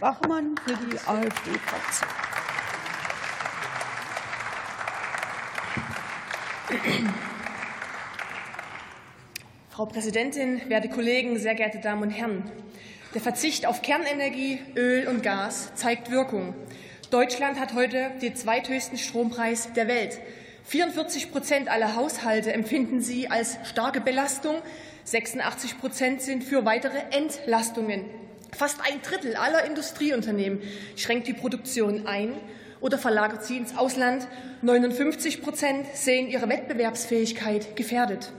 Bachmann für die AfD-Fraktion. Frau Präsidentin, werte Kollegen, sehr geehrte Damen und Herren! Der Verzicht auf Kernenergie, Öl und Gas zeigt Wirkung. Deutschland hat heute den zweithöchsten Strompreis der Welt. 44 Prozent aller Haushalte empfinden sie als starke Belastung. 86 Prozent sind für weitere Entlastungen. Fast ein Drittel aller Industrieunternehmen schränkt die Produktion ein oder verlagert sie ins Ausland. 59 Prozent sehen ihre Wettbewerbsfähigkeit gefährdet.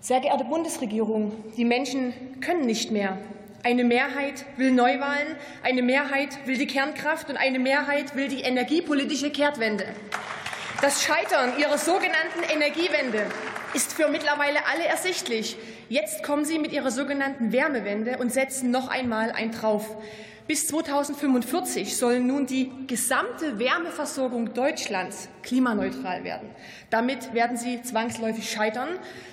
Sehr geehrte Bundesregierung, die Menschen können nicht mehr. Eine Mehrheit will Neuwahlen, eine Mehrheit will die Kernkraft und eine Mehrheit will die energiepolitische Kehrtwende. Das Scheitern ihrer sogenannten Energiewende ist für mittlerweile alle ersichtlich. Jetzt kommen sie mit ihrer sogenannten Wärmewende und setzen noch einmal ein drauf. Bis 2045 soll nun die gesamte Wärmeversorgung Deutschlands klimaneutral werden. Damit werden sie zwangsläufig scheitern.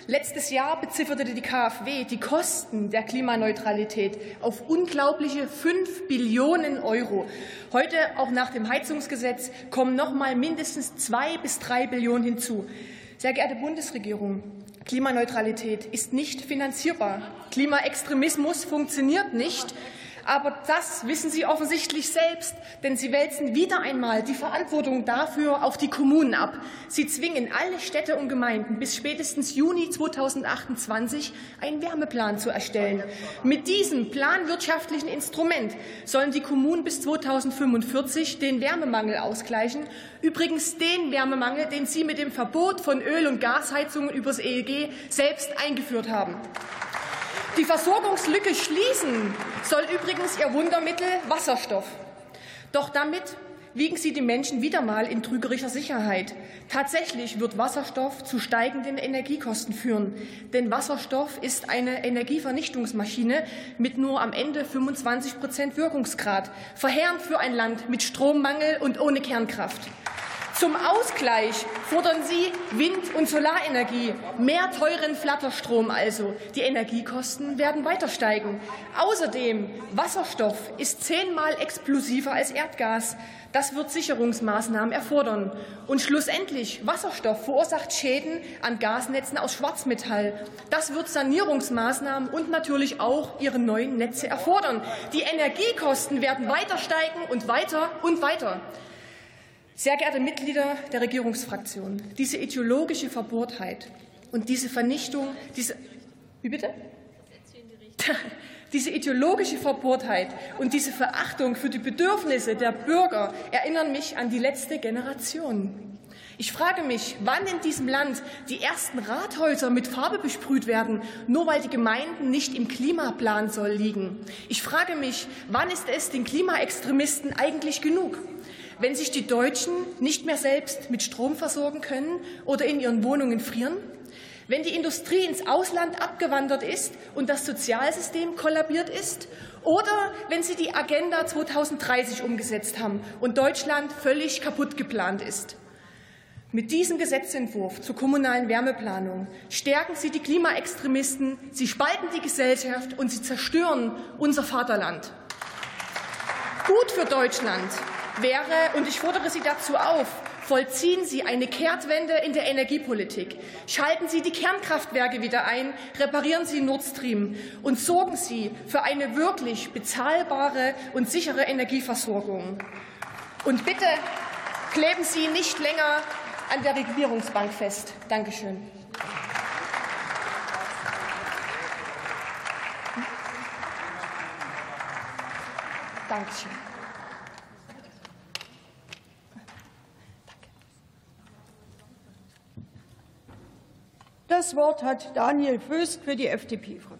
Letztes Jahr bezifferte die KfW die Kosten der Klimaneutralität auf unglaubliche 5 Billionen Euro. Heute, auch nach dem Heizungsgesetz, kommen noch mal mindestens zwei bis drei Billionen hinzu. Sehr geehrte Bundesregierung, Klimaneutralität ist nicht finanzierbar. Klimaextremismus funktioniert nicht. Aber das wissen Sie offensichtlich selbst, denn Sie wälzen wieder einmal die Verantwortung dafür auf die Kommunen ab. Sie zwingen alle Städte und Gemeinden bis spätestens Juni 2028 einen Wärmeplan zu erstellen. Mit diesem planwirtschaftlichen Instrument sollen die Kommunen bis 2045 den Wärmemangel ausgleichen. Übrigens den Wärmemangel, den Sie mit dem Verbot von Öl- und Gasheizungen übers EEG selbst eingeführt haben. Die Versorgungslücke schließen soll übrigens ihr Wundermittel Wasserstoff. Doch damit wiegen Sie die Menschen wieder mal in trügerischer Sicherheit. Tatsächlich wird Wasserstoff zu steigenden Energiekosten führen. Denn Wasserstoff ist eine Energievernichtungsmaschine mit nur am Ende 25 Prozent Wirkungsgrad. Verheerend für ein Land mit Strommangel und ohne Kernkraft. Zum Ausgleich fordern Sie Wind- und Solarenergie, mehr teuren Flatterstrom also. Die Energiekosten werden weiter steigen. Außerdem Wasserstoff ist zehnmal explosiver als Erdgas. Das wird Sicherungsmaßnahmen erfordern. Und schlussendlich Wasserstoff verursacht Schäden an Gasnetzen aus Schwarzmetall. Das wird Sanierungsmaßnahmen und natürlich auch ihre neuen Netze erfordern. Die Energiekosten werden weiter steigen und weiter und weiter. Sehr geehrte Mitglieder der Regierungsfraktion, diese ideologische Verbohrtheit und diese Vernichtung, diese, wie bitte? Diese ideologische Verbohrtheit und diese Verachtung für die Bedürfnisse der Bürger erinnern mich an die letzte Generation. Ich frage mich, wann in diesem Land die ersten Rathäuser mit Farbe besprüht werden, nur weil die Gemeinden nicht im Klimaplan soll liegen. Ich frage mich, wann ist es den Klimaextremisten eigentlich genug? Wenn sich die Deutschen nicht mehr selbst mit Strom versorgen können oder in ihren Wohnungen frieren, wenn die Industrie ins Ausland abgewandert ist und das Sozialsystem kollabiert ist, oder wenn sie die Agenda 2030 umgesetzt haben und Deutschland völlig kaputt geplant ist. Mit diesem Gesetzentwurf zur kommunalen Wärmeplanung stärken Sie die Klimaextremisten, Sie spalten die Gesellschaft und Sie zerstören unser Vaterland. Gut für Deutschland wäre, und ich fordere Sie dazu auf, vollziehen Sie eine Kehrtwende in der Energiepolitik. Schalten Sie die Kernkraftwerke wieder ein, reparieren Sie Nord Stream und sorgen Sie für eine wirklich bezahlbare und sichere Energieversorgung. Und bitte kleben Sie nicht länger an der Regierungsbank fest. Dankeschön. Dankeschön. Das Wort hat Daniel Föst für die FDP-Fraktion.